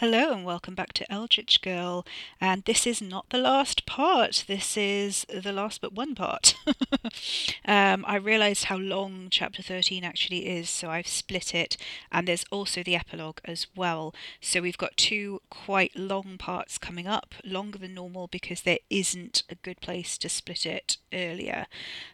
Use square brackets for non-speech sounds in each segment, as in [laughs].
Hello and welcome back to Eldritch Girl. And this is not the last part. This is the last but one part. [laughs] um, I realised how long chapter 13 actually is, so I've split it. And there's also the epilogue as well. So we've got two quite long parts coming up, longer than normal because there isn't a good place to split it earlier.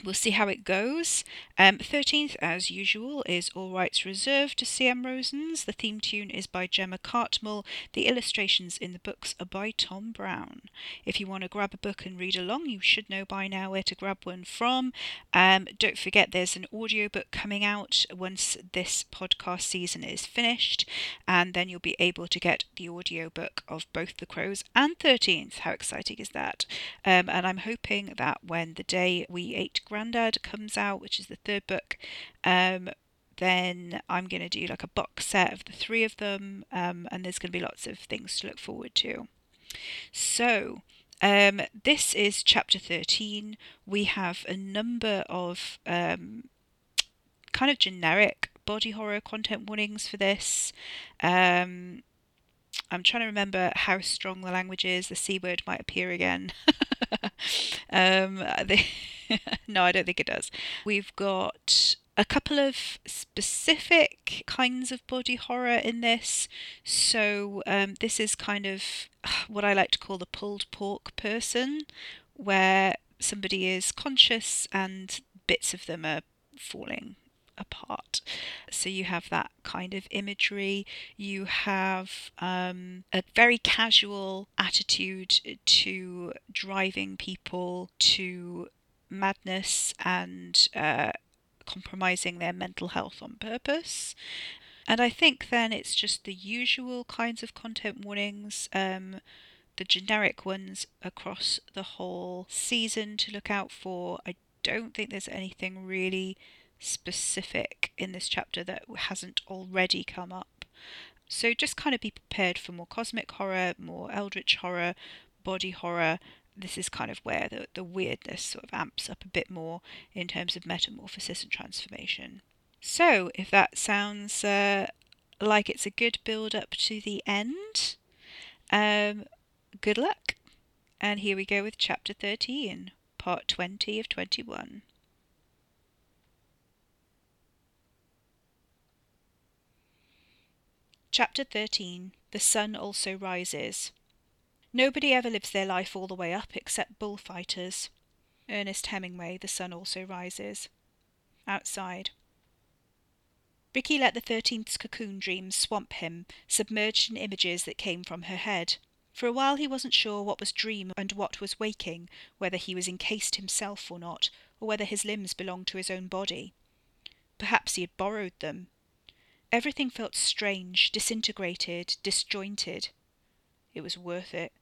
We'll see how it goes. Um, 13th, as usual, is All Rights Reserved to C.M. Rosens. The theme tune is by Gemma Cartmel the illustrations in the books are by Tom Brown. If you want to grab a book and read along, you should know by now where to grab one from. Um, don't forget there's an audiobook coming out once this podcast season is finished, and then you'll be able to get the audiobook of both The Crows and 13th. How exciting is that? Um, and I'm hoping that when The Day We Ate Grandad comes out, which is the third book, um, then I'm going to do like a box set of the three of them, um, and there's going to be lots of things to look forward to. So, um, this is chapter 13. We have a number of um, kind of generic body horror content warnings for this. Um, I'm trying to remember how strong the language is. The C word might appear again. [laughs] um, [laughs] no, I don't think it does. We've got a couple of specific kinds of body horror in this. So, um, this is kind of [sighs] what I like to call the pulled pork person, where somebody is conscious and bits of them are falling apart. So you have that kind of imagery. You have um, a very casual attitude to driving people to madness and uh, compromising their mental health on purpose. And I think then it's just the usual kinds of content warnings, um, the generic ones across the whole season to look out for. I don't think there's anything really specific in this chapter that hasn't already come up. So just kind of be prepared for more cosmic horror, more eldritch horror, body horror, this is kind of where the, the weirdness sort of amps up a bit more in terms of metamorphosis and transformation. So, if that sounds uh, like it's a good build up to the end, um, good luck. And here we go with chapter 13, part 20 of 21. Chapter 13 The Sun Also Rises. Nobody ever lives their life all the way up except bullfighters. Ernest Hemingway, The Sun Also Rises. Outside. Ricky let the thirteenth's cocoon dreams swamp him, submerged in images that came from her head. For a while he wasn't sure what was dream and what was waking, whether he was encased himself or not, or whether his limbs belonged to his own body. Perhaps he had borrowed them. Everything felt strange, disintegrated, disjointed. It was worth it.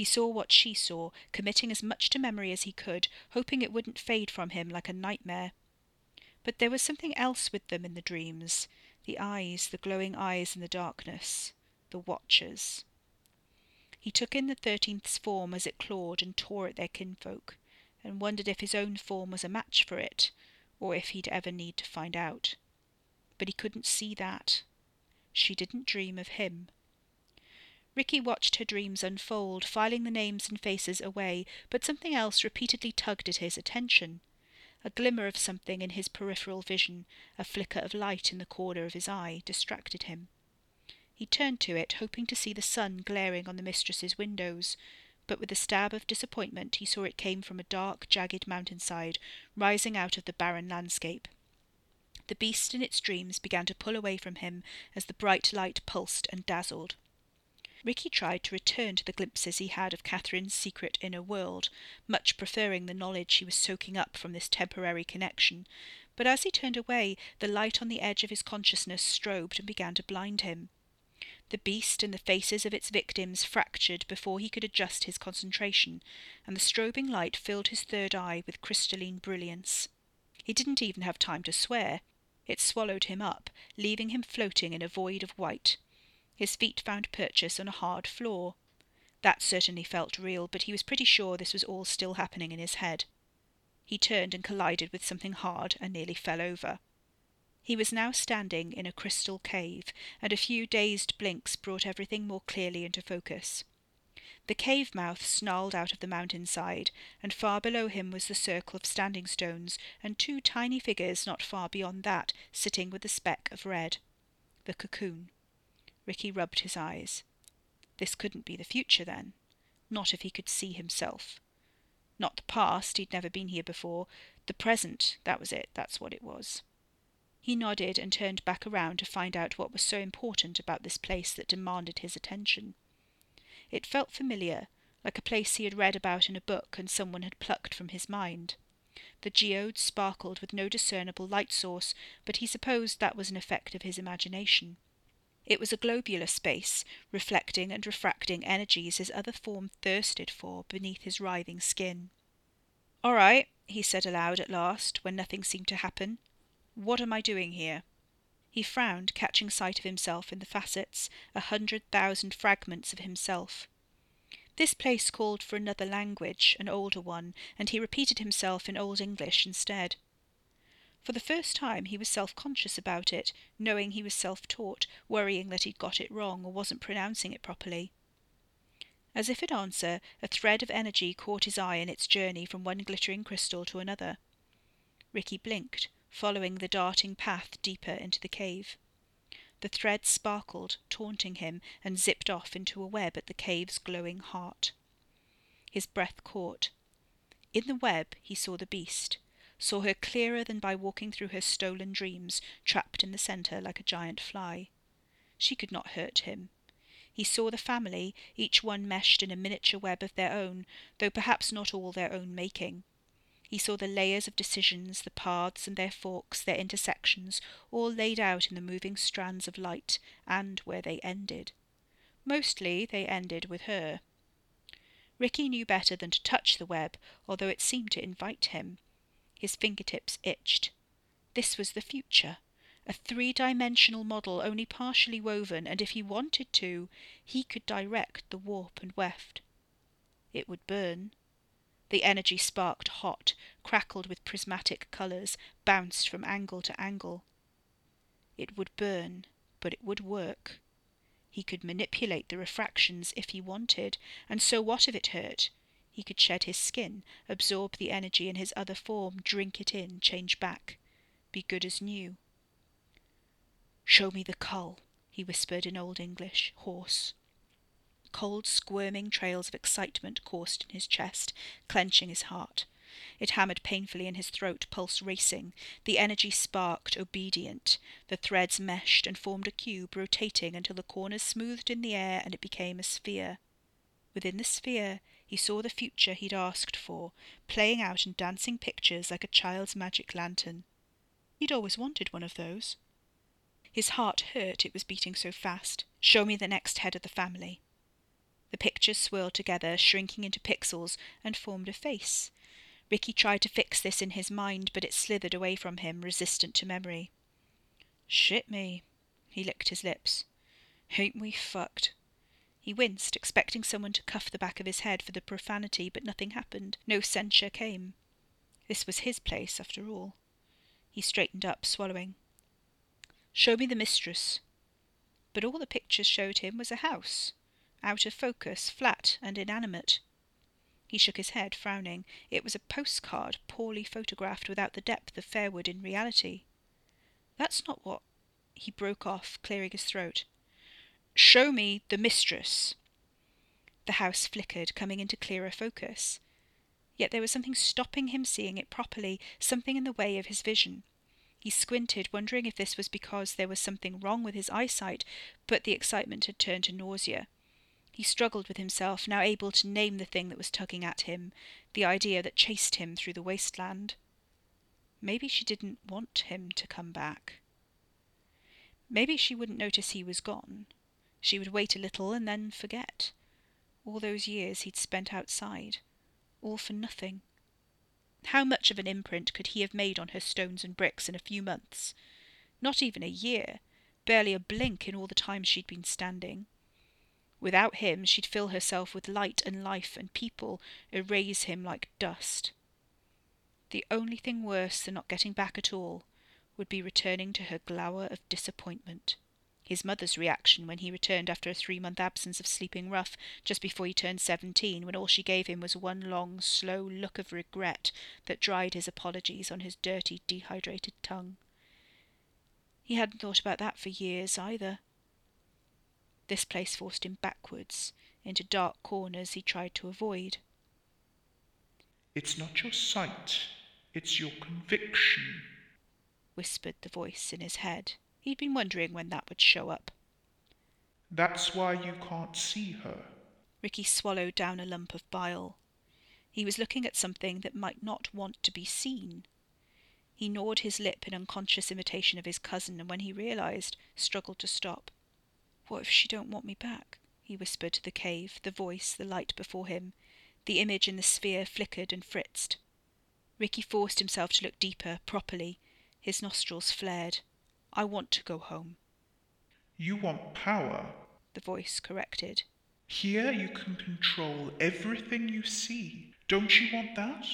He saw what she saw, committing as much to memory as he could, hoping it wouldn't fade from him like a nightmare. But there was something else with them in the dreams the eyes, the glowing eyes in the darkness, the watchers. He took in the thirteenth's form as it clawed and tore at their kinfolk, and wondered if his own form was a match for it, or if he'd ever need to find out. But he couldn't see that. She didn't dream of him. Ricky watched her dreams unfold, filing the names and faces away, but something else repeatedly tugged at his attention. A glimmer of something in his peripheral vision, a flicker of light in the corner of his eye, distracted him. He turned to it, hoping to see the sun glaring on the mistress's windows, but with a stab of disappointment he saw it came from a dark, jagged mountainside, rising out of the barren landscape. The beast in its dreams began to pull away from him as the bright light pulsed and dazzled. Ricky tried to return to the glimpses he had of Catherine's secret inner world, much preferring the knowledge he was soaking up from this temporary connection, but as he turned away, the light on the edge of his consciousness strobed and began to blind him. The beast and the faces of its victims fractured before he could adjust his concentration, and the strobing light filled his third eye with crystalline brilliance. He didn't even have time to swear. It swallowed him up, leaving him floating in a void of white. His feet found purchase on a hard floor. That certainly felt real, but he was pretty sure this was all still happening in his head. He turned and collided with something hard and nearly fell over. He was now standing in a crystal cave, and a few dazed blinks brought everything more clearly into focus. The cave mouth snarled out of the mountain side, and far below him was the circle of standing stones, and two tiny figures not far beyond that, sitting with a speck of red. The cocoon. Ricky rubbed his eyes. This couldn't be the future, then. Not if he could see himself. Not the past, he'd never been here before. The present, that was it, that's what it was. He nodded and turned back around to find out what was so important about this place that demanded his attention. It felt familiar, like a place he had read about in a book and someone had plucked from his mind. The geode sparkled with no discernible light source, but he supposed that was an effect of his imagination. It was a globular space, reflecting and refracting energies his other form thirsted for beneath his writhing skin. All right, he said aloud at last, when nothing seemed to happen. What am I doing here? He frowned, catching sight of himself in the facets, a hundred thousand fragments of himself. This place called for another language, an older one, and he repeated himself in Old English instead. For the first time he was self conscious about it, knowing he was self taught, worrying that he'd got it wrong or wasn't pronouncing it properly. As if in answer, a thread of energy caught his eye in its journey from one glittering crystal to another. Ricky blinked, following the darting path deeper into the cave. The thread sparkled, taunting him, and zipped off into a web at the cave's glowing heart. His breath caught. In the web he saw the beast, saw her clearer than by walking through her stolen dreams, trapped in the centre like a giant fly. She could not hurt him. He saw the family, each one meshed in a miniature web of their own, though perhaps not all their own making. He saw the layers of decisions, the paths and their forks, their intersections, all laid out in the moving strands of light, and where they ended. Mostly they ended with her. Ricky knew better than to touch the web, although it seemed to invite him. His fingertips itched. This was the future. A three dimensional model only partially woven, and if he wanted to, he could direct the warp and weft. It would burn, the energy sparked hot, crackled with prismatic colours, bounced from angle to angle. It would burn, but it would work. He could manipulate the refractions if he wanted, and so what if it hurt? He could shed his skin, absorb the energy in his other form, drink it in, change back, be good as new. Show me the cull, he whispered in Old English, hoarse. Cold, squirming trails of excitement coursed in his chest, clenching his heart. It hammered painfully in his throat, pulse racing. The energy sparked, obedient. The threads meshed and formed a cube, rotating until the corners smoothed in the air and it became a sphere. Within the sphere, he saw the future he'd asked for, playing out in dancing pictures like a child's magic lantern. He'd always wanted one of those. His heart hurt, it was beating so fast. Show me the next head of the family. The pictures swirled together, shrinking into pixels, and formed a face. Ricky tried to fix this in his mind, but it slithered away from him, resistant to memory. Shit me. He licked his lips. Ain't we fucked? He winced, expecting someone to cuff the back of his head for the profanity, but nothing happened. No censure came. This was his place, after all. He straightened up, swallowing. Show me the mistress. But all the pictures showed him was a house out of focus, flat and inanimate. He shook his head, frowning. It was a postcard, poorly photographed, without the depth of Fairwood in reality. That's not what. He broke off, clearing his throat. Show me the mistress. The house flickered, coming into clearer focus. Yet there was something stopping him seeing it properly, something in the way of his vision. He squinted, wondering if this was because there was something wrong with his eyesight, but the excitement had turned to nausea. He struggled with himself, now able to name the thing that was tugging at him, the idea that chased him through the wasteland. Maybe she didn't want him to come back. Maybe she wouldn't notice he was gone. She would wait a little and then forget. All those years he'd spent outside, all for nothing. How much of an imprint could he have made on her stones and bricks in a few months? Not even a year, barely a blink in all the time she'd been standing. Without him, she'd fill herself with light and life, and people erase him like dust. The only thing worse than not getting back at all would be returning to her glower of disappointment. His mother's reaction when he returned after a three month absence of sleeping rough just before he turned seventeen, when all she gave him was one long, slow look of regret that dried his apologies on his dirty, dehydrated tongue. He hadn't thought about that for years either. This place forced him backwards into dark corners he tried to avoid. It's not your sight, it's your conviction, whispered the voice in his head. He'd been wondering when that would show up. That's why you can't see her. Ricky swallowed down a lump of bile. He was looking at something that might not want to be seen. He gnawed his lip in unconscious imitation of his cousin, and when he realized, struggled to stop. What if she don't want me back? he whispered to the cave, the voice, the light before him. The image in the sphere flickered and fritzed. Ricky forced himself to look deeper, properly. His nostrils flared. I want to go home. You want power, the voice corrected. Here you can control everything you see. Don't you want that?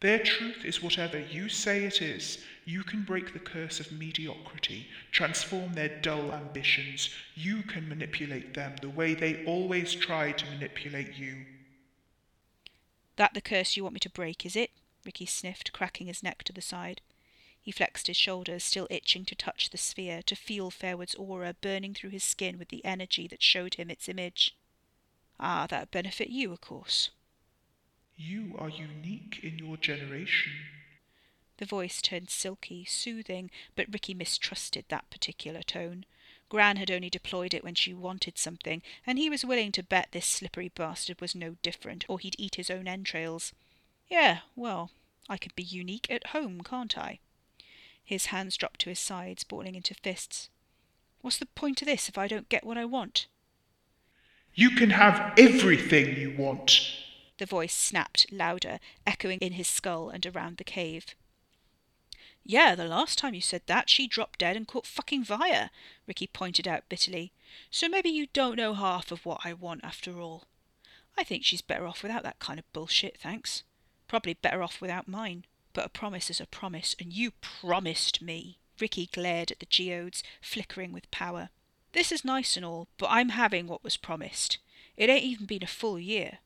Their truth is whatever you say it is. You can break the curse of mediocrity, transform their dull ambitions. You can manipulate them the way they always try to manipulate you. That the curse you want me to break, is it? Ricky sniffed, cracking his neck to the side. He flexed his shoulders, still itching to touch the sphere, to feel Fairwood's aura burning through his skin with the energy that showed him its image. Ah, that'd benefit you, of course. You are unique in your generation. The voice turned silky, soothing, but Ricky mistrusted that particular tone. Gran had only deployed it when she wanted something, and he was willing to bet this slippery bastard was no different, or he'd eat his own entrails. Yeah, well, I could be unique at home, can't I? His hands dropped to his sides, balling into fists. What's the point of this if I don't get what I want? You can have everything you want. The voice snapped louder, echoing in his skull and around the cave. Yeah, the last time you said that, she dropped dead and caught fucking fire, Ricky pointed out bitterly. So maybe you don't know half of what I want after all. I think she's better off without that kind of bullshit, thanks. Probably better off without mine. But a promise is a promise, and you promised me. Ricky glared at the geodes, flickering with power. This is nice and all, but I'm having what was promised. It ain't even been a full year.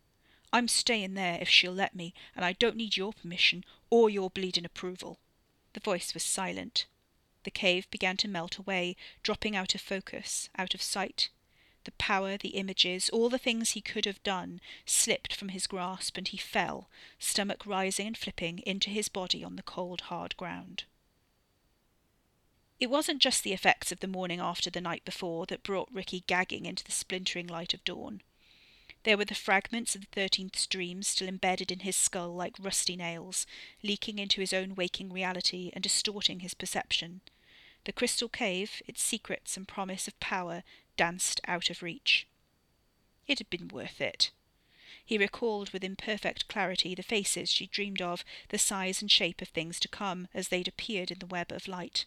I'm staying there if she'll let me, and I don't need your permission or your bleeding approval. The voice was silent. The cave began to melt away, dropping out of focus, out of sight, the power, the images, all the things he could have done, slipped from his grasp, and he fell, stomach rising and flipping, into his body on the cold, hard ground. It wasn't just the effects of the morning after the night before that brought Ricky gagging into the splintering light of dawn. There were the fragments of the thirteenth dream still embedded in his skull like rusty nails, leaking into his own waking reality and distorting his perception. The crystal cave, its secrets and promise of power, danced out of reach. It had been worth it. He recalled with imperfect clarity the faces she dreamed of, the size and shape of things to come as they'd appeared in the web of light.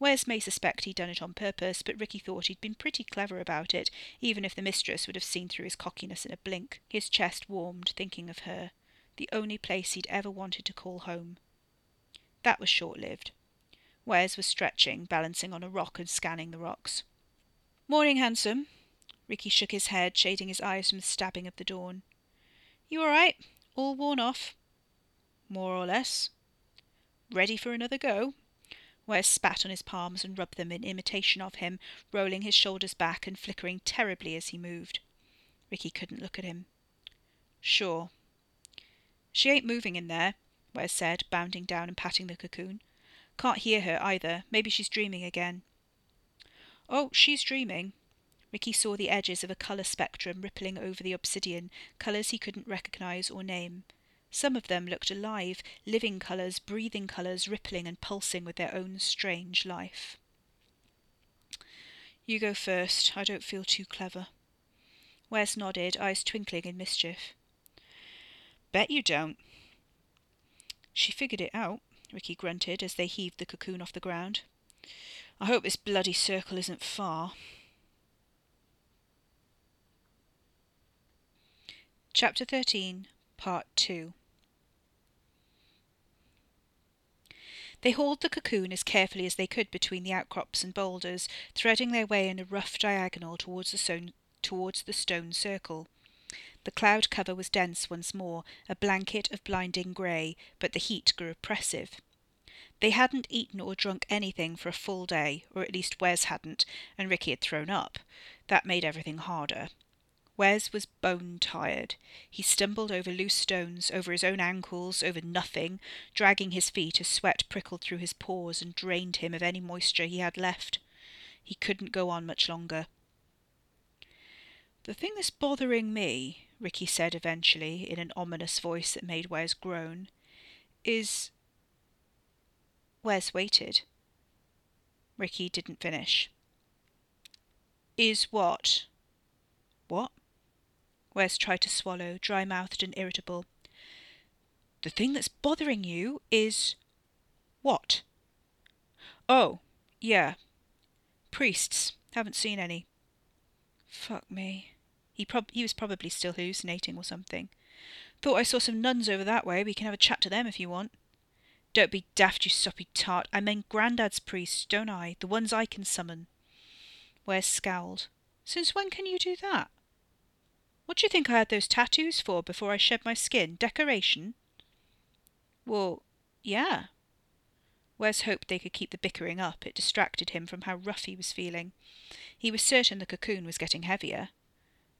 Wes may suspect he'd done it on purpose, but Ricky thought he'd been pretty clever about it, even if the mistress would have seen through his cockiness in a blink. His chest warmed, thinking of her, the only place he'd ever wanted to call home. That was short lived. Wes was stretching, balancing on a rock and scanning the rocks. Morning, handsome. Ricky shook his head, shading his eyes from the stabbing of the dawn. You all right? All worn off? More or less. Ready for another go? Wes spat on his palms and rubbed them in imitation of him, rolling his shoulders back and flickering terribly as he moved. Ricky couldn't look at him. Sure. She ain't moving in there, Wes said, bounding down and patting the cocoon. Can't hear her either. Maybe she's dreaming again. Oh, she's dreaming. Ricky saw the edges of a colour spectrum rippling over the obsidian, colours he couldn't recognize or name. Some of them looked alive, living colours, breathing colours, rippling and pulsing with their own strange life. You go first. I don't feel too clever. Wes nodded, eyes twinkling in mischief. Bet you don't. She figured it out, Ricky grunted as they heaved the cocoon off the ground. I hope this bloody circle isn't far. Chapter 13, Part 2 They hauled the cocoon as carefully as they could between the outcrops and boulders, threading their way in a rough diagonal towards the stone, towards the stone circle. The cloud cover was dense once more, a blanket of blinding grey, but the heat grew oppressive. They hadn't eaten or drunk anything for a full day, or at least Wes hadn't, and Ricky had thrown up. That made everything harder. Wes was bone tired. He stumbled over loose stones, over his own ankles, over nothing, dragging his feet as sweat prickled through his pores and drained him of any moisture he had left. He couldn't go on much longer. The thing that's bothering me, Ricky said eventually, in an ominous voice that made Wes groan, is. Wes waited. Ricky didn't finish. Is what? What? Wes tried to swallow, dry mouthed and irritable. The thing that's bothering you is. what? Oh, yeah. Priests. Haven't seen any. Fuck me. He, prob- he was probably still hallucinating or something. Thought I saw some nuns over that way. We can have a chat to them if you want. Don't be daft, you soppy tart. I mean Grandad's priests, don't I? The ones I can summon. Wes scowled. Since when can you do that? What do you think I had those tattoos for before I shed my skin? Decoration? Well, yeah. Wes hoped they could keep the bickering up. It distracted him from how rough he was feeling. He was certain the cocoon was getting heavier.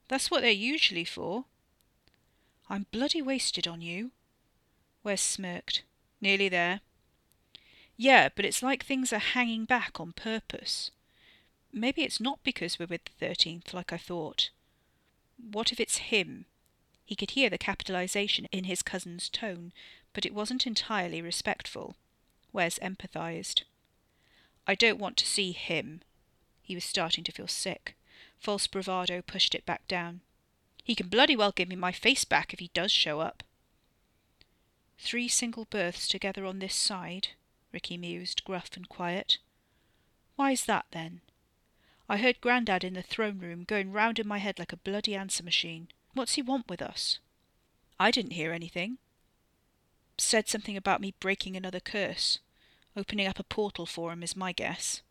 That's what they're usually for. I'm bloody wasted on you. Wes smirked. Nearly there. Yeah, but it's like things are hanging back on purpose. Maybe it's not because we're with the 13th, like I thought. What if it's him? He could hear the capitalization in his cousin's tone, but it wasn't entirely respectful. Wes empathized. I don't want to see him. He was starting to feel sick. False bravado pushed it back down. He can bloody well give me my face back if he does show up. Three single berths together on this side, Ricky mused, gruff and quiet. Why's that, then? I heard Grandad in the throne room going round in my head like a bloody answer machine. What's he want with us? I didn't hear anything. Said something about me breaking another curse. Opening up a portal for him is my guess.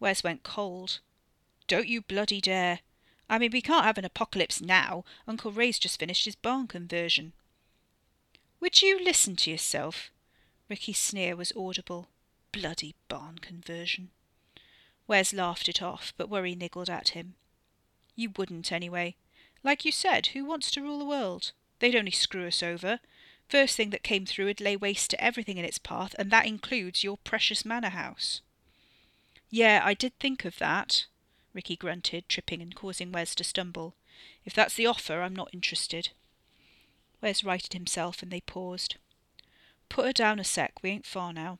Wes went cold. Don't you bloody dare. I mean, we can't have an apocalypse now. Uncle Ray's just finished his barn conversion. Would you listen to yourself? Ricky's sneer was audible. Bloody barn conversion. Wes laughed it off, but worry niggled at him. You wouldn't, anyway. Like you said, who wants to rule the world? They'd only screw us over. First thing that came through would lay waste to everything in its path, and that includes your precious manor house. Yeah, I did think of that, Ricky grunted, tripping and causing Wes to stumble. If that's the offer, I'm not interested. Wes righted himself, and they paused. Put her down a sec, we ain't far now.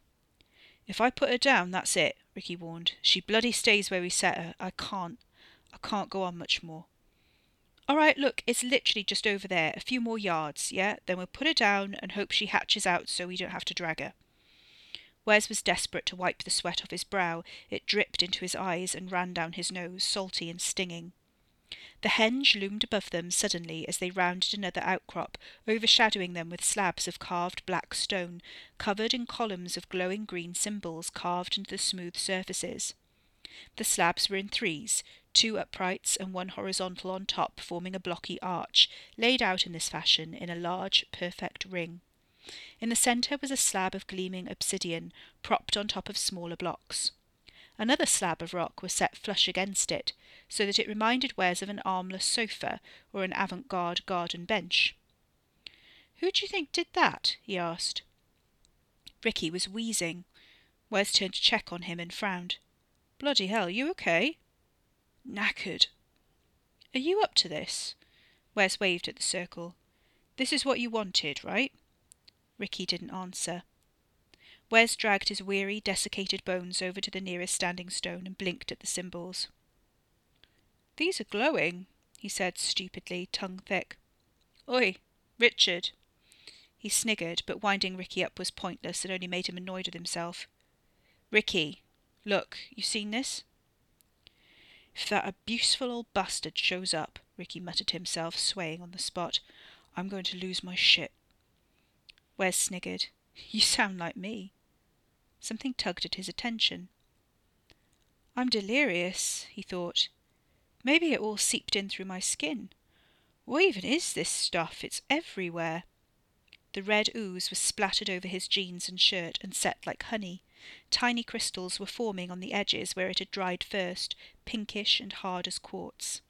If I put her down, that's it, Ricky warned. She bloody stays where we set her. I can't. I can't go on much more. All right, look, it's literally just over there, a few more yards, yeah? Then we'll put her down and hope she hatches out so we don't have to drag her. Wes was desperate to wipe the sweat off his brow. It dripped into his eyes and ran down his nose, salty and stinging. The henge loomed above them suddenly as they rounded another outcrop, overshadowing them with slabs of carved black stone, covered in columns of glowing green symbols carved into the smooth surfaces. The slabs were in threes, two uprights and one horizontal on top, forming a blocky arch, laid out in this fashion in a large, perfect ring. In the centre was a slab of gleaming obsidian, propped on top of smaller blocks. Another slab of rock was set flush against it, so that it reminded Wes of an armless sofa or an avant garde garden bench. Who do you think did that? he asked. Ricky was wheezing. Wes turned to check on him and frowned. Bloody hell, you okay? Knackered. Are you up to this? Wes waved at the circle. This is what you wanted, right? Ricky didn't answer. Wes dragged his weary, desiccated bones over to the nearest standing stone and blinked at the symbols. These are glowing, he said stupidly, tongue thick. Oi, Richard. He sniggered, but winding Ricky up was pointless and only made him annoyed with himself. Ricky, look, you seen this? If that abuseful old bastard shows up, Ricky muttered to himself, swaying on the spot, I'm going to lose my shit. Wes sniggered. You sound like me. Something tugged at his attention. I'm delirious, he thought. Maybe it all seeped in through my skin. What even is this stuff? It's everywhere. The red ooze was splattered over his jeans and shirt and set like honey. Tiny crystals were forming on the edges where it had dried first, pinkish and hard as quartz.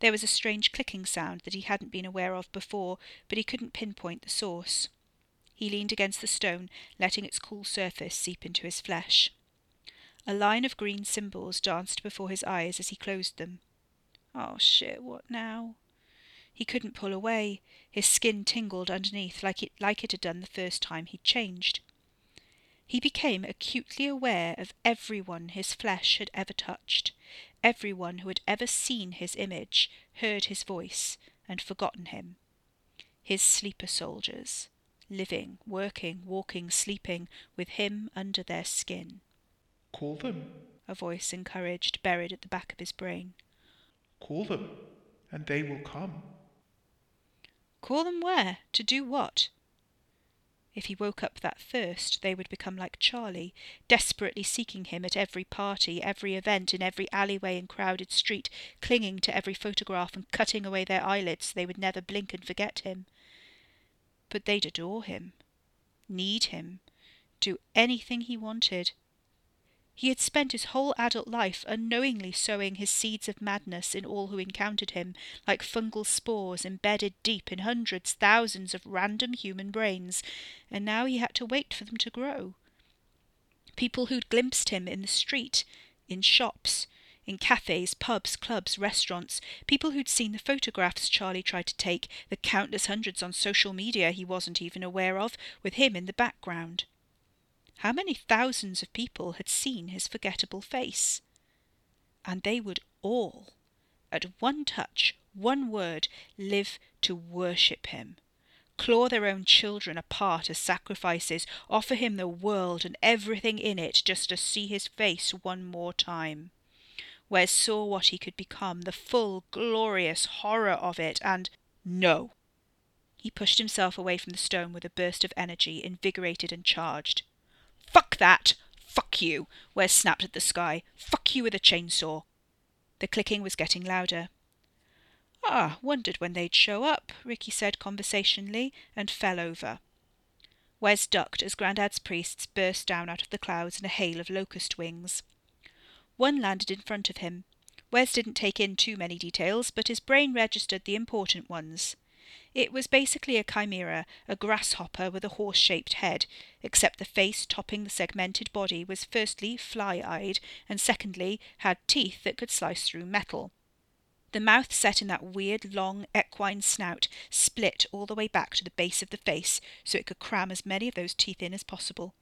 There was a strange clicking sound that he hadn't been aware of before, but he couldn't pinpoint the source. He leaned against the stone, letting its cool surface seep into his flesh. A line of green symbols danced before his eyes as he closed them. Oh shit, what now? He couldn't pull away. His skin tingled underneath like it, like it had done the first time he'd changed. He became acutely aware of everyone his flesh had ever touched, everyone who had ever seen his image, heard his voice, and forgotten him. His sleeper soldiers, living, working, walking, sleeping, with him under their skin. Call them, a voice encouraged, buried at the back of his brain. Call them, and they will come. Call them where? To do what? If he woke up that first, they would become like Charlie, desperately seeking him at every party, every event, in every alleyway and crowded street, clinging to every photograph and cutting away their eyelids so they would never blink and forget him. But they'd adore him, need him, do anything he wanted. He had spent his whole adult life unknowingly sowing his seeds of madness in all who encountered him, like fungal spores embedded deep in hundreds, thousands of random human brains, and now he had to wait for them to grow. People who'd glimpsed him in the street, in shops, in cafes, pubs, clubs, restaurants, people who'd seen the photographs Charlie tried to take, the countless hundreds on social media he wasn't even aware of, with him in the background. How many thousands of people had seen his forgettable face? And they would all, at one touch, one word, live to worship him, claw their own children apart as sacrifices, offer him the world and everything in it just to see his face one more time. Wes saw what he could become, the full, glorious horror of it, and no! He pushed himself away from the stone with a burst of energy, invigorated and charged. Fuck that! Fuck you! Wes snapped at the sky. Fuck you with a chainsaw. The clicking was getting louder. Ah, wondered when they'd show up, Ricky said conversationally, and fell over. Wes ducked as Grandad's priests burst down out of the clouds in a hail of locust wings. One landed in front of him. Wes didn't take in too many details, but his brain registered the important ones. It was basically a chimera, a grasshopper with a horse shaped head, except the face topping the segmented body was firstly fly eyed, and secondly had teeth that could slice through metal. The mouth set in that weird, long, equine snout split all the way back to the base of the face so it could cram as many of those teeth in as possible.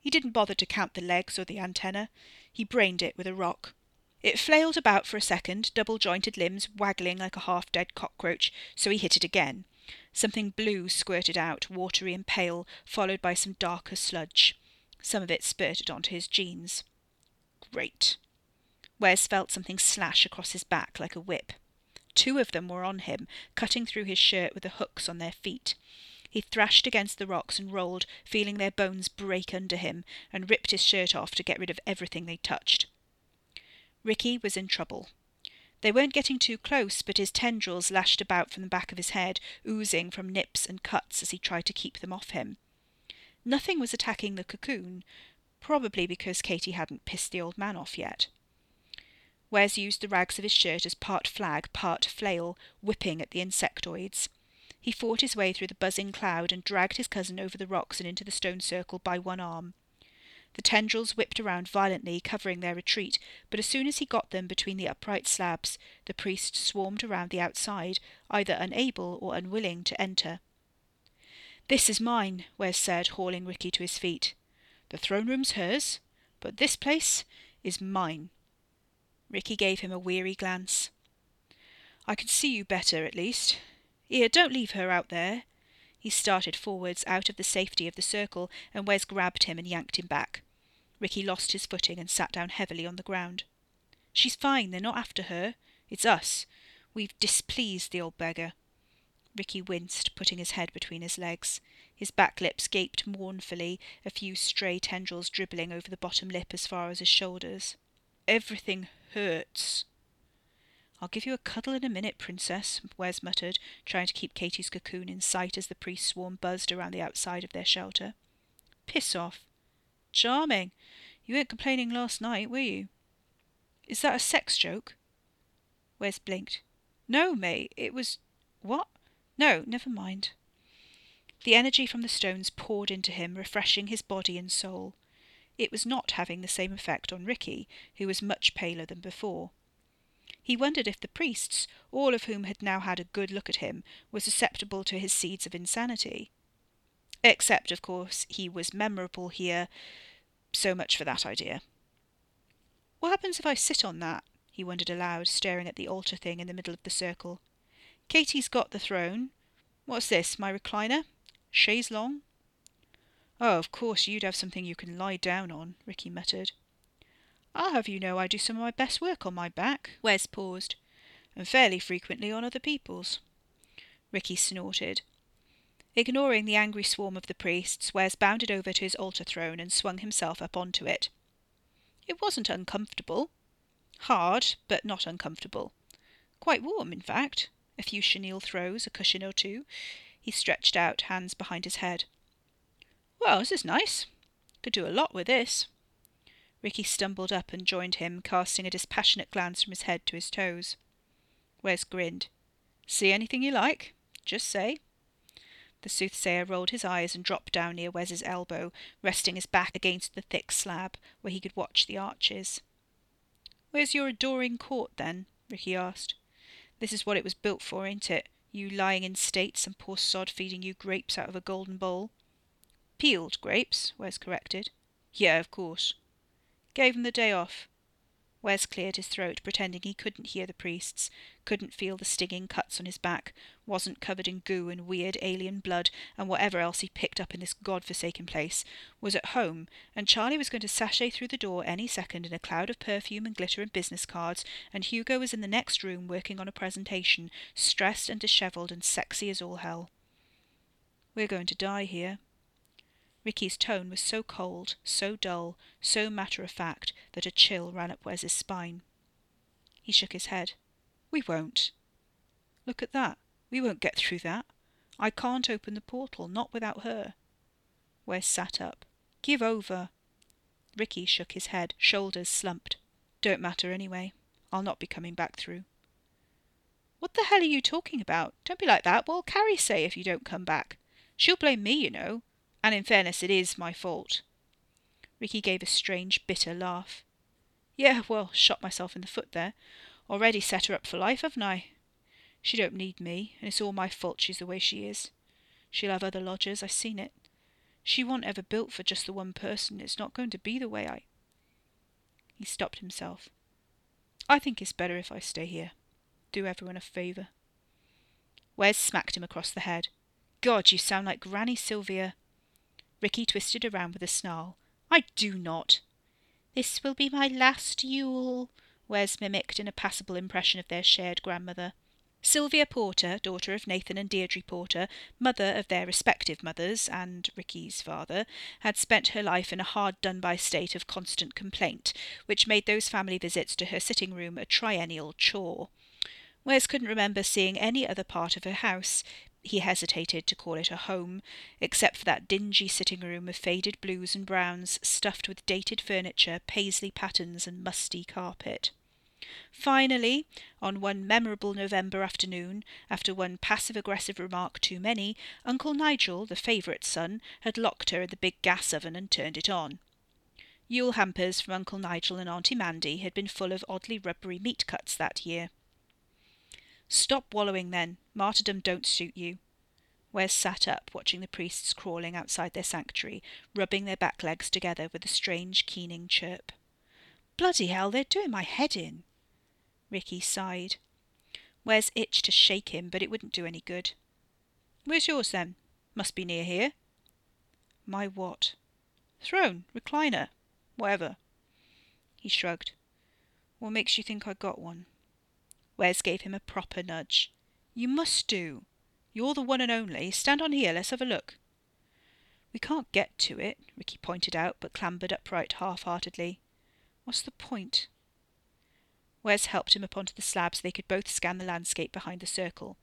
He didn't bother to count the legs or the antenna. He brained it with a rock. It flailed about for a second, double jointed limbs waggling like a half dead cockroach, so he hit it again. Something blue squirted out, watery and pale, followed by some darker sludge. Some of it spurted onto his jeans. Great. Wes felt something slash across his back like a whip. Two of them were on him, cutting through his shirt with the hooks on their feet. He thrashed against the rocks and rolled, feeling their bones break under him, and ripped his shirt off to get rid of everything they touched. Ricky was in trouble. They weren't getting too close, but his tendrils lashed about from the back of his head, oozing from nips and cuts as he tried to keep them off him. Nothing was attacking the cocoon, probably because Katie hadn't pissed the old man off yet. Wes used the rags of his shirt as part flag, part flail, whipping at the insectoids. He fought his way through the buzzing cloud and dragged his cousin over the rocks and into the stone circle by one arm. The tendrils whipped around violently, covering their retreat, but as soon as he got them between the upright slabs, the priest swarmed around the outside, either unable or unwilling to enter. This is mine, Wes said, hauling Ricky to his feet. The throne room's hers, but this place is mine. Ricky gave him a weary glance. I can see you better, at least. Here, don't leave her out there. He started forwards, out of the safety of the circle, and Wes grabbed him and yanked him back. Ricky lost his footing and sat down heavily on the ground. She's fine, they're not after her. It's us. We've displeased the old beggar. Ricky winced, putting his head between his legs. His back lips gaped mournfully, a few stray tendrils dribbling over the bottom lip as far as his shoulders. Everything hurts. I'll give you a cuddle in a minute, Princess, Wes muttered, trying to keep Katie's cocoon in sight as the priest swarm buzzed around the outside of their shelter. Piss off. Charming. You weren't complaining last night, were you? Is that a sex joke? Wes blinked. No, mate, it was. What? No, never mind. The energy from the stones poured into him, refreshing his body and soul. It was not having the same effect on Ricky, who was much paler than before. He wondered if the priests, all of whom had now had a good look at him, were susceptible to his seeds of insanity. Except, of course, he was memorable here. So much for that idea. What happens if I sit on that? he wondered aloud, staring at the altar thing in the middle of the circle. Katie's got the throne. What's this, my recliner? Chaise longue? Oh, of course you'd have something you can lie down on, Ricky muttered. I'll have you know I do some of my best work on my back. Wes paused. And fairly frequently on other people's. Ricky snorted. Ignoring the angry swarm of the priests, Wes bounded over to his altar throne and swung himself up onto it. It wasn't uncomfortable. Hard, but not uncomfortable. Quite warm, in fact. A few chenille throws, a cushion or two. He stretched out, hands behind his head. Well, this is nice. Could do a lot with this. Ricky stumbled up and joined him, casting a dispassionate glance from his head to his toes. Wes grinned. See anything you like? Just say. The soothsayer rolled his eyes and dropped down near Wes's elbow, resting his back against the thick slab, where he could watch the arches. Where's your adoring court, then? Ricky asked. This is what it was built for, ain't it? You lying in state, some poor sod feeding you grapes out of a golden bowl. Peeled grapes, Wes corrected. Yeah, of course. Gave 'em the day off. Wes cleared his throat, pretending he couldn't hear the priests, couldn't feel the stinging cuts on his back, wasn't covered in goo and weird alien blood and whatever else he picked up in this god-forsaken place, was at home, and Charlie was going to sashay through the door any second in a cloud of perfume and glitter and business cards, and Hugo was in the next room working on a presentation, stressed and dishevelled and sexy as all hell. We're going to die here, Ricky's tone was so cold, so dull, so matter of fact that a chill ran up Wes's spine. He shook his head. We won't. Look at that. We won't get through that. I can't open the portal, not without her. Wes sat up. Give over. Ricky shook his head, shoulders slumped. Don't matter anyway. I'll not be coming back through. What the hell are you talking about? Don't be like that. What'll Carrie say if you don't come back? She'll blame me, you know. And in fairness, it is my fault. Ricky gave a strange, bitter laugh. Yeah, well, shot myself in the foot there. Already set her up for life, haven't I? She don't need me, and it's all my fault she's the way she is. She'll have other lodgers, I've seen it. She wasn't ever built for just the one person. It's not going to be the way I. He stopped himself. I think it's better if I stay here. Do everyone a favour. Wes smacked him across the head. God, you sound like Granny Sylvia. Ricky twisted around with a snarl. I do not. This will be my last Yule, Wes mimicked in a passable impression of their shared grandmother. Sylvia Porter, daughter of Nathan and Deirdre Porter, mother of their respective mothers, and Ricky's father, had spent her life in a hard done by state of constant complaint, which made those family visits to her sitting room a triennial chore. Wes couldn't remember seeing any other part of her house, he hesitated to call it a home, except for that dingy sitting room of faded blues and browns, stuffed with dated furniture, paisley patterns, and musty carpet. Finally, on one memorable November afternoon, after one passive aggressive remark too many, Uncle Nigel, the favourite son, had locked her in the big gas oven and turned it on. Yule hampers from Uncle Nigel and Auntie Mandy had been full of oddly rubbery meat cuts that year. Stop wallowing, then. Martyrdom don't suit you. Wes sat up, watching the priests crawling outside their sanctuary, rubbing their back legs together with a strange, keening chirp. Bloody hell, they're doing my head in. Ricky sighed. Wes itched to shake him, but it wouldn't do any good. Where's yours, then? Must be near here. My what? Throne, recliner, whatever. He shrugged. What makes you think I got one? Wes gave him a proper nudge. You must do. You're the one and only. Stand on here, let's have a look. We can't get to it, Ricky pointed out, but clambered upright half heartedly. What's the point? Wes helped him up onto the slab so they could both scan the landscape behind the circle.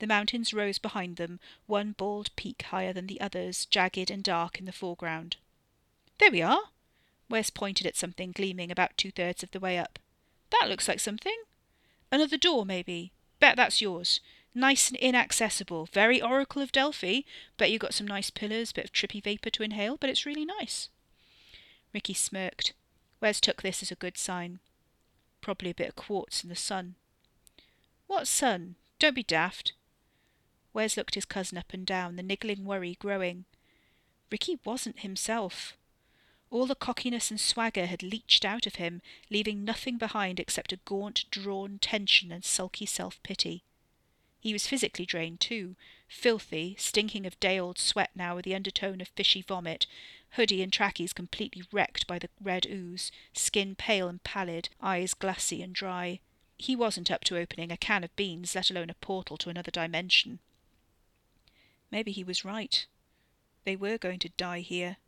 The mountains rose behind them, one bald peak higher than the others, jagged and dark in the foreground. There we are! Wes pointed at something gleaming about two thirds of the way up. That looks like something. Another door, maybe. Bet that's yours. Nice and inaccessible. Very Oracle of Delphi. Bet you got some nice pillars, bit of trippy vapour to inhale, but it's really nice. Ricky smirked. Wes took this as a good sign. Probably a bit of quartz in the sun. What sun? Don't be daft. Wes looked his cousin up and down, the niggling worry growing. Ricky wasn't himself. All the cockiness and swagger had leached out of him, leaving nothing behind except a gaunt, drawn tension and sulky self pity. He was physically drained too, filthy, stinking of day old sweat now with the undertone of fishy vomit, hoodie and trackies completely wrecked by the red ooze, skin pale and pallid, eyes glassy and dry. He wasn't up to opening a can of beans, let alone a portal to another dimension. Maybe he was right. They were going to die here.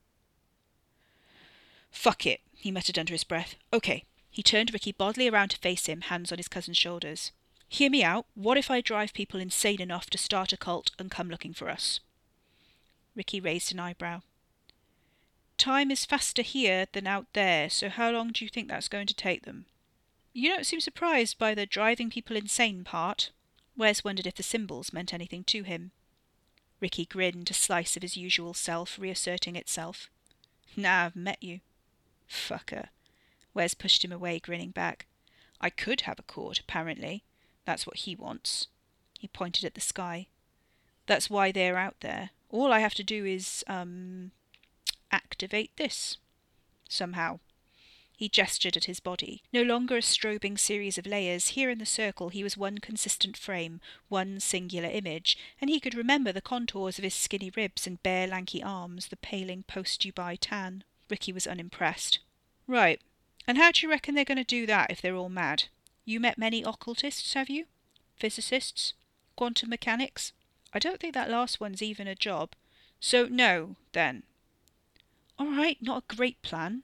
Fuck it, he muttered under his breath. Okay. He turned Ricky bodily around to face him, hands on his cousin's shoulders. Hear me out. What if I drive people insane enough to start a cult and come looking for us? Ricky raised an eyebrow. Time is faster here than out there, so how long do you think that's going to take them? You don't seem surprised by the driving people insane part. Wes wondered if the symbols meant anything to him. Ricky grinned, a slice of his usual self reasserting itself. Nah, I've met you. Fucker. Wes pushed him away, grinning back. I could have a court, apparently. That's what he wants. He pointed at the sky. That's why they're out there. All I have to do is, um, activate this. Somehow. He gestured at his body. No longer a strobing series of layers, here in the circle he was one consistent frame, one singular image, and he could remember the contours of his skinny ribs and bare lanky arms, the paling post-Dubai tan. Ricky was unimpressed. Right. And how do you reckon they're going to do that if they're all mad? You met many occultists, have you? Physicists? Quantum mechanics? I don't think that last one's even a job. So, no, then. All right, not a great plan.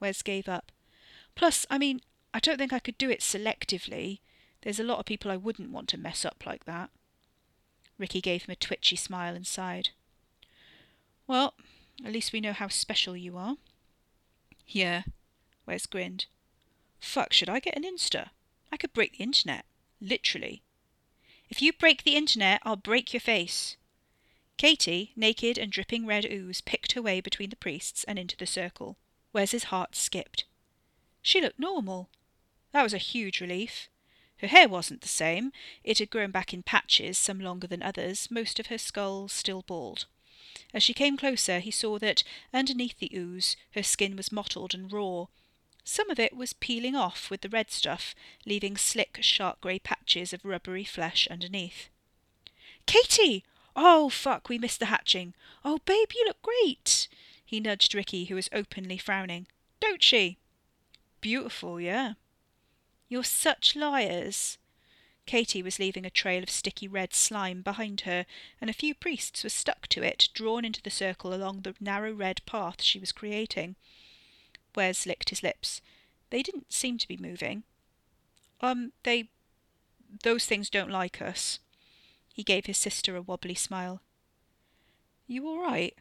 Wes gave up. Plus, I mean, I don't think I could do it selectively. There's a lot of people I wouldn't want to mess up like that. Ricky gave him a twitchy smile and sighed. Well, at least we know how special you are. Yeah, Wes grinned. Fuck, should I get an Insta? I could break the internet. Literally. If you break the internet, I'll break your face. Katie, naked and dripping red ooze, picked her way between the priests and into the circle. Wes's heart skipped. She looked normal. That was a huge relief. Her hair wasn't the same. It had grown back in patches, some longer than others, most of her skull still bald. As she came closer, he saw that, underneath the ooze, her skin was mottled and raw. Some of it was peeling off with the red stuff, leaving slick, sharp grey patches of rubbery flesh underneath. Katie! Oh, fuck, we missed the hatching. Oh, babe, you look great. He nudged Ricky, who was openly frowning. Don't she? Beautiful, yeah. You're such liars. Katie was leaving a trail of sticky red slime behind her, and a few priests were stuck to it, drawn into the circle along the narrow red path she was creating. Wes licked his lips. They didn't seem to be moving. Um, they. Those things don't like us. He gave his sister a wobbly smile. You all right?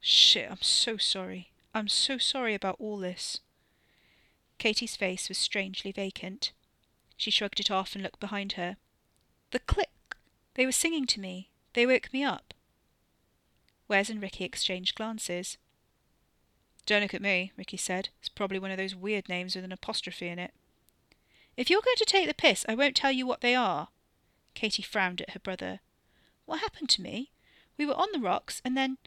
Shit, I'm so sorry. I'm so sorry about all this. Katie's face was strangely vacant. She shrugged it off and looked behind her. The click! They were singing to me. They woke me up. Wes and Ricky exchanged glances. Don't look at me, Ricky said. It's probably one of those weird names with an apostrophe in it. If you're going to take the piss, I won't tell you what they are. Katie frowned at her brother. What happened to me? We were on the rocks, and then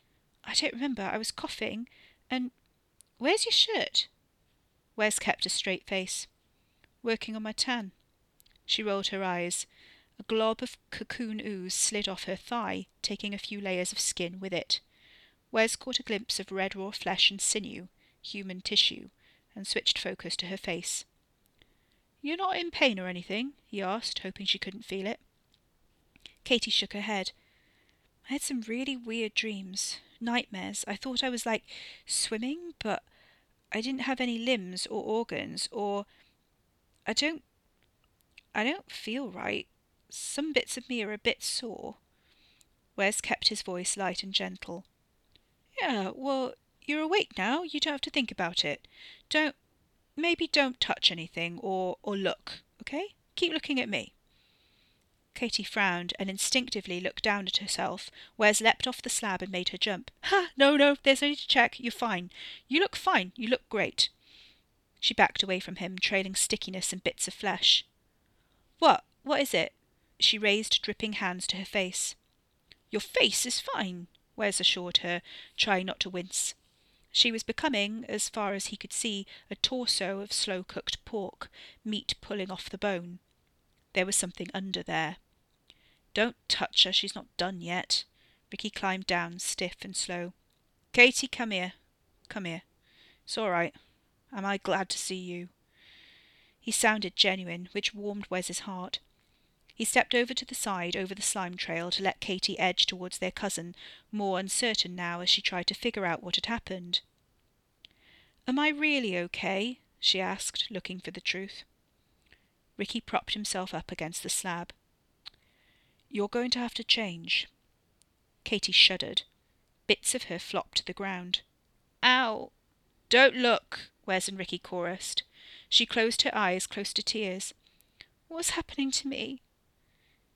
I don't remember. I was coughing, and where's your shirt? Wes kept a straight face. Working on my tan. She rolled her eyes. A glob of cocoon ooze slid off her thigh, taking a few layers of skin with it. Wes caught a glimpse of red raw flesh and sinew, human tissue, and switched focus to her face. You're not in pain or anything? he asked, hoping she couldn't feel it. Katie shook her head. I had some really weird dreams. nightmares. I thought I was like swimming, but I didn't have any limbs or organs, or I don't. I don't feel right. Some bits of me are a bit sore. Wes kept his voice light and gentle. Yeah, well, you're awake now. You don't have to think about it. Don't. Maybe don't touch anything or, or look, okay? Keep looking at me. Katie frowned and instinctively looked down at herself, Wes leapt off the slab and made her jump. Ha! No, no, there's no need to check. You're fine. You look fine. You look great. She backed away from him, trailing stickiness and bits of flesh. What? What is it? She raised dripping hands to her face. Your face is fine, Wes assured her, trying not to wince. She was becoming, as far as he could see, a torso of slow cooked pork, meat pulling off the bone. There was something under there. Don't touch her, she's not done yet. Ricky climbed down, stiff and slow. Katie, come here. Come here. It's all right. Am I glad to see you? He sounded genuine, which warmed Wes's heart. He stepped over to the side, over the slime trail, to let Katie edge towards their cousin, more uncertain now as she tried to figure out what had happened. Am I really okay? she asked, looking for the truth. Ricky propped himself up against the slab. You're going to have to change. Katie shuddered. Bits of her flopped to the ground. Ow! Don't look, Wes and Ricky chorused. She closed her eyes close to tears. What's happening to me?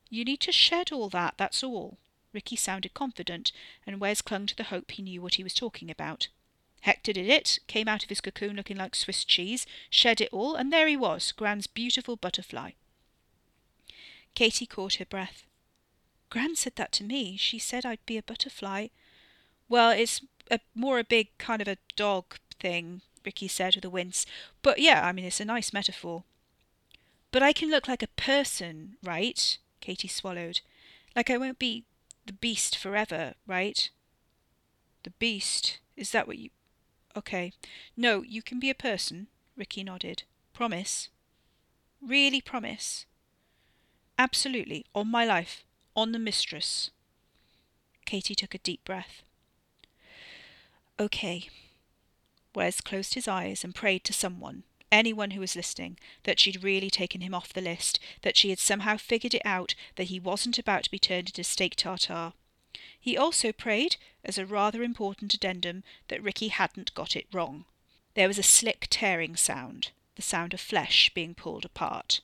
You need to shed all that, that's all. Ricky sounded confident, and Wes clung to the hope he knew what he was talking about. Hector did it, came out of his cocoon looking like Swiss cheese, shed it all, and there he was, Gran's beautiful butterfly. Katie caught her breath. Gran said that to me. She said I'd be a butterfly. Well, it's a, more a big kind of a dog thing, Ricky said with a wince. But yeah, I mean, it's a nice metaphor. But I can look like a person, right? Katie swallowed. Like I won't be the beast forever, right? The beast? Is that what you. Okay. No, you can be a person, Ricky nodded. Promise? Really promise? Absolutely, on my life on the mistress. Katie took a deep breath. Okay. Wes closed his eyes and prayed to someone, anyone who was listening, that she'd really taken him off the list, that she had somehow figured it out, that he wasn't about to be turned into steak tartare. He also prayed, as a rather important addendum, that Ricky hadn't got it wrong. There was a slick tearing sound, the sound of flesh being pulled apart.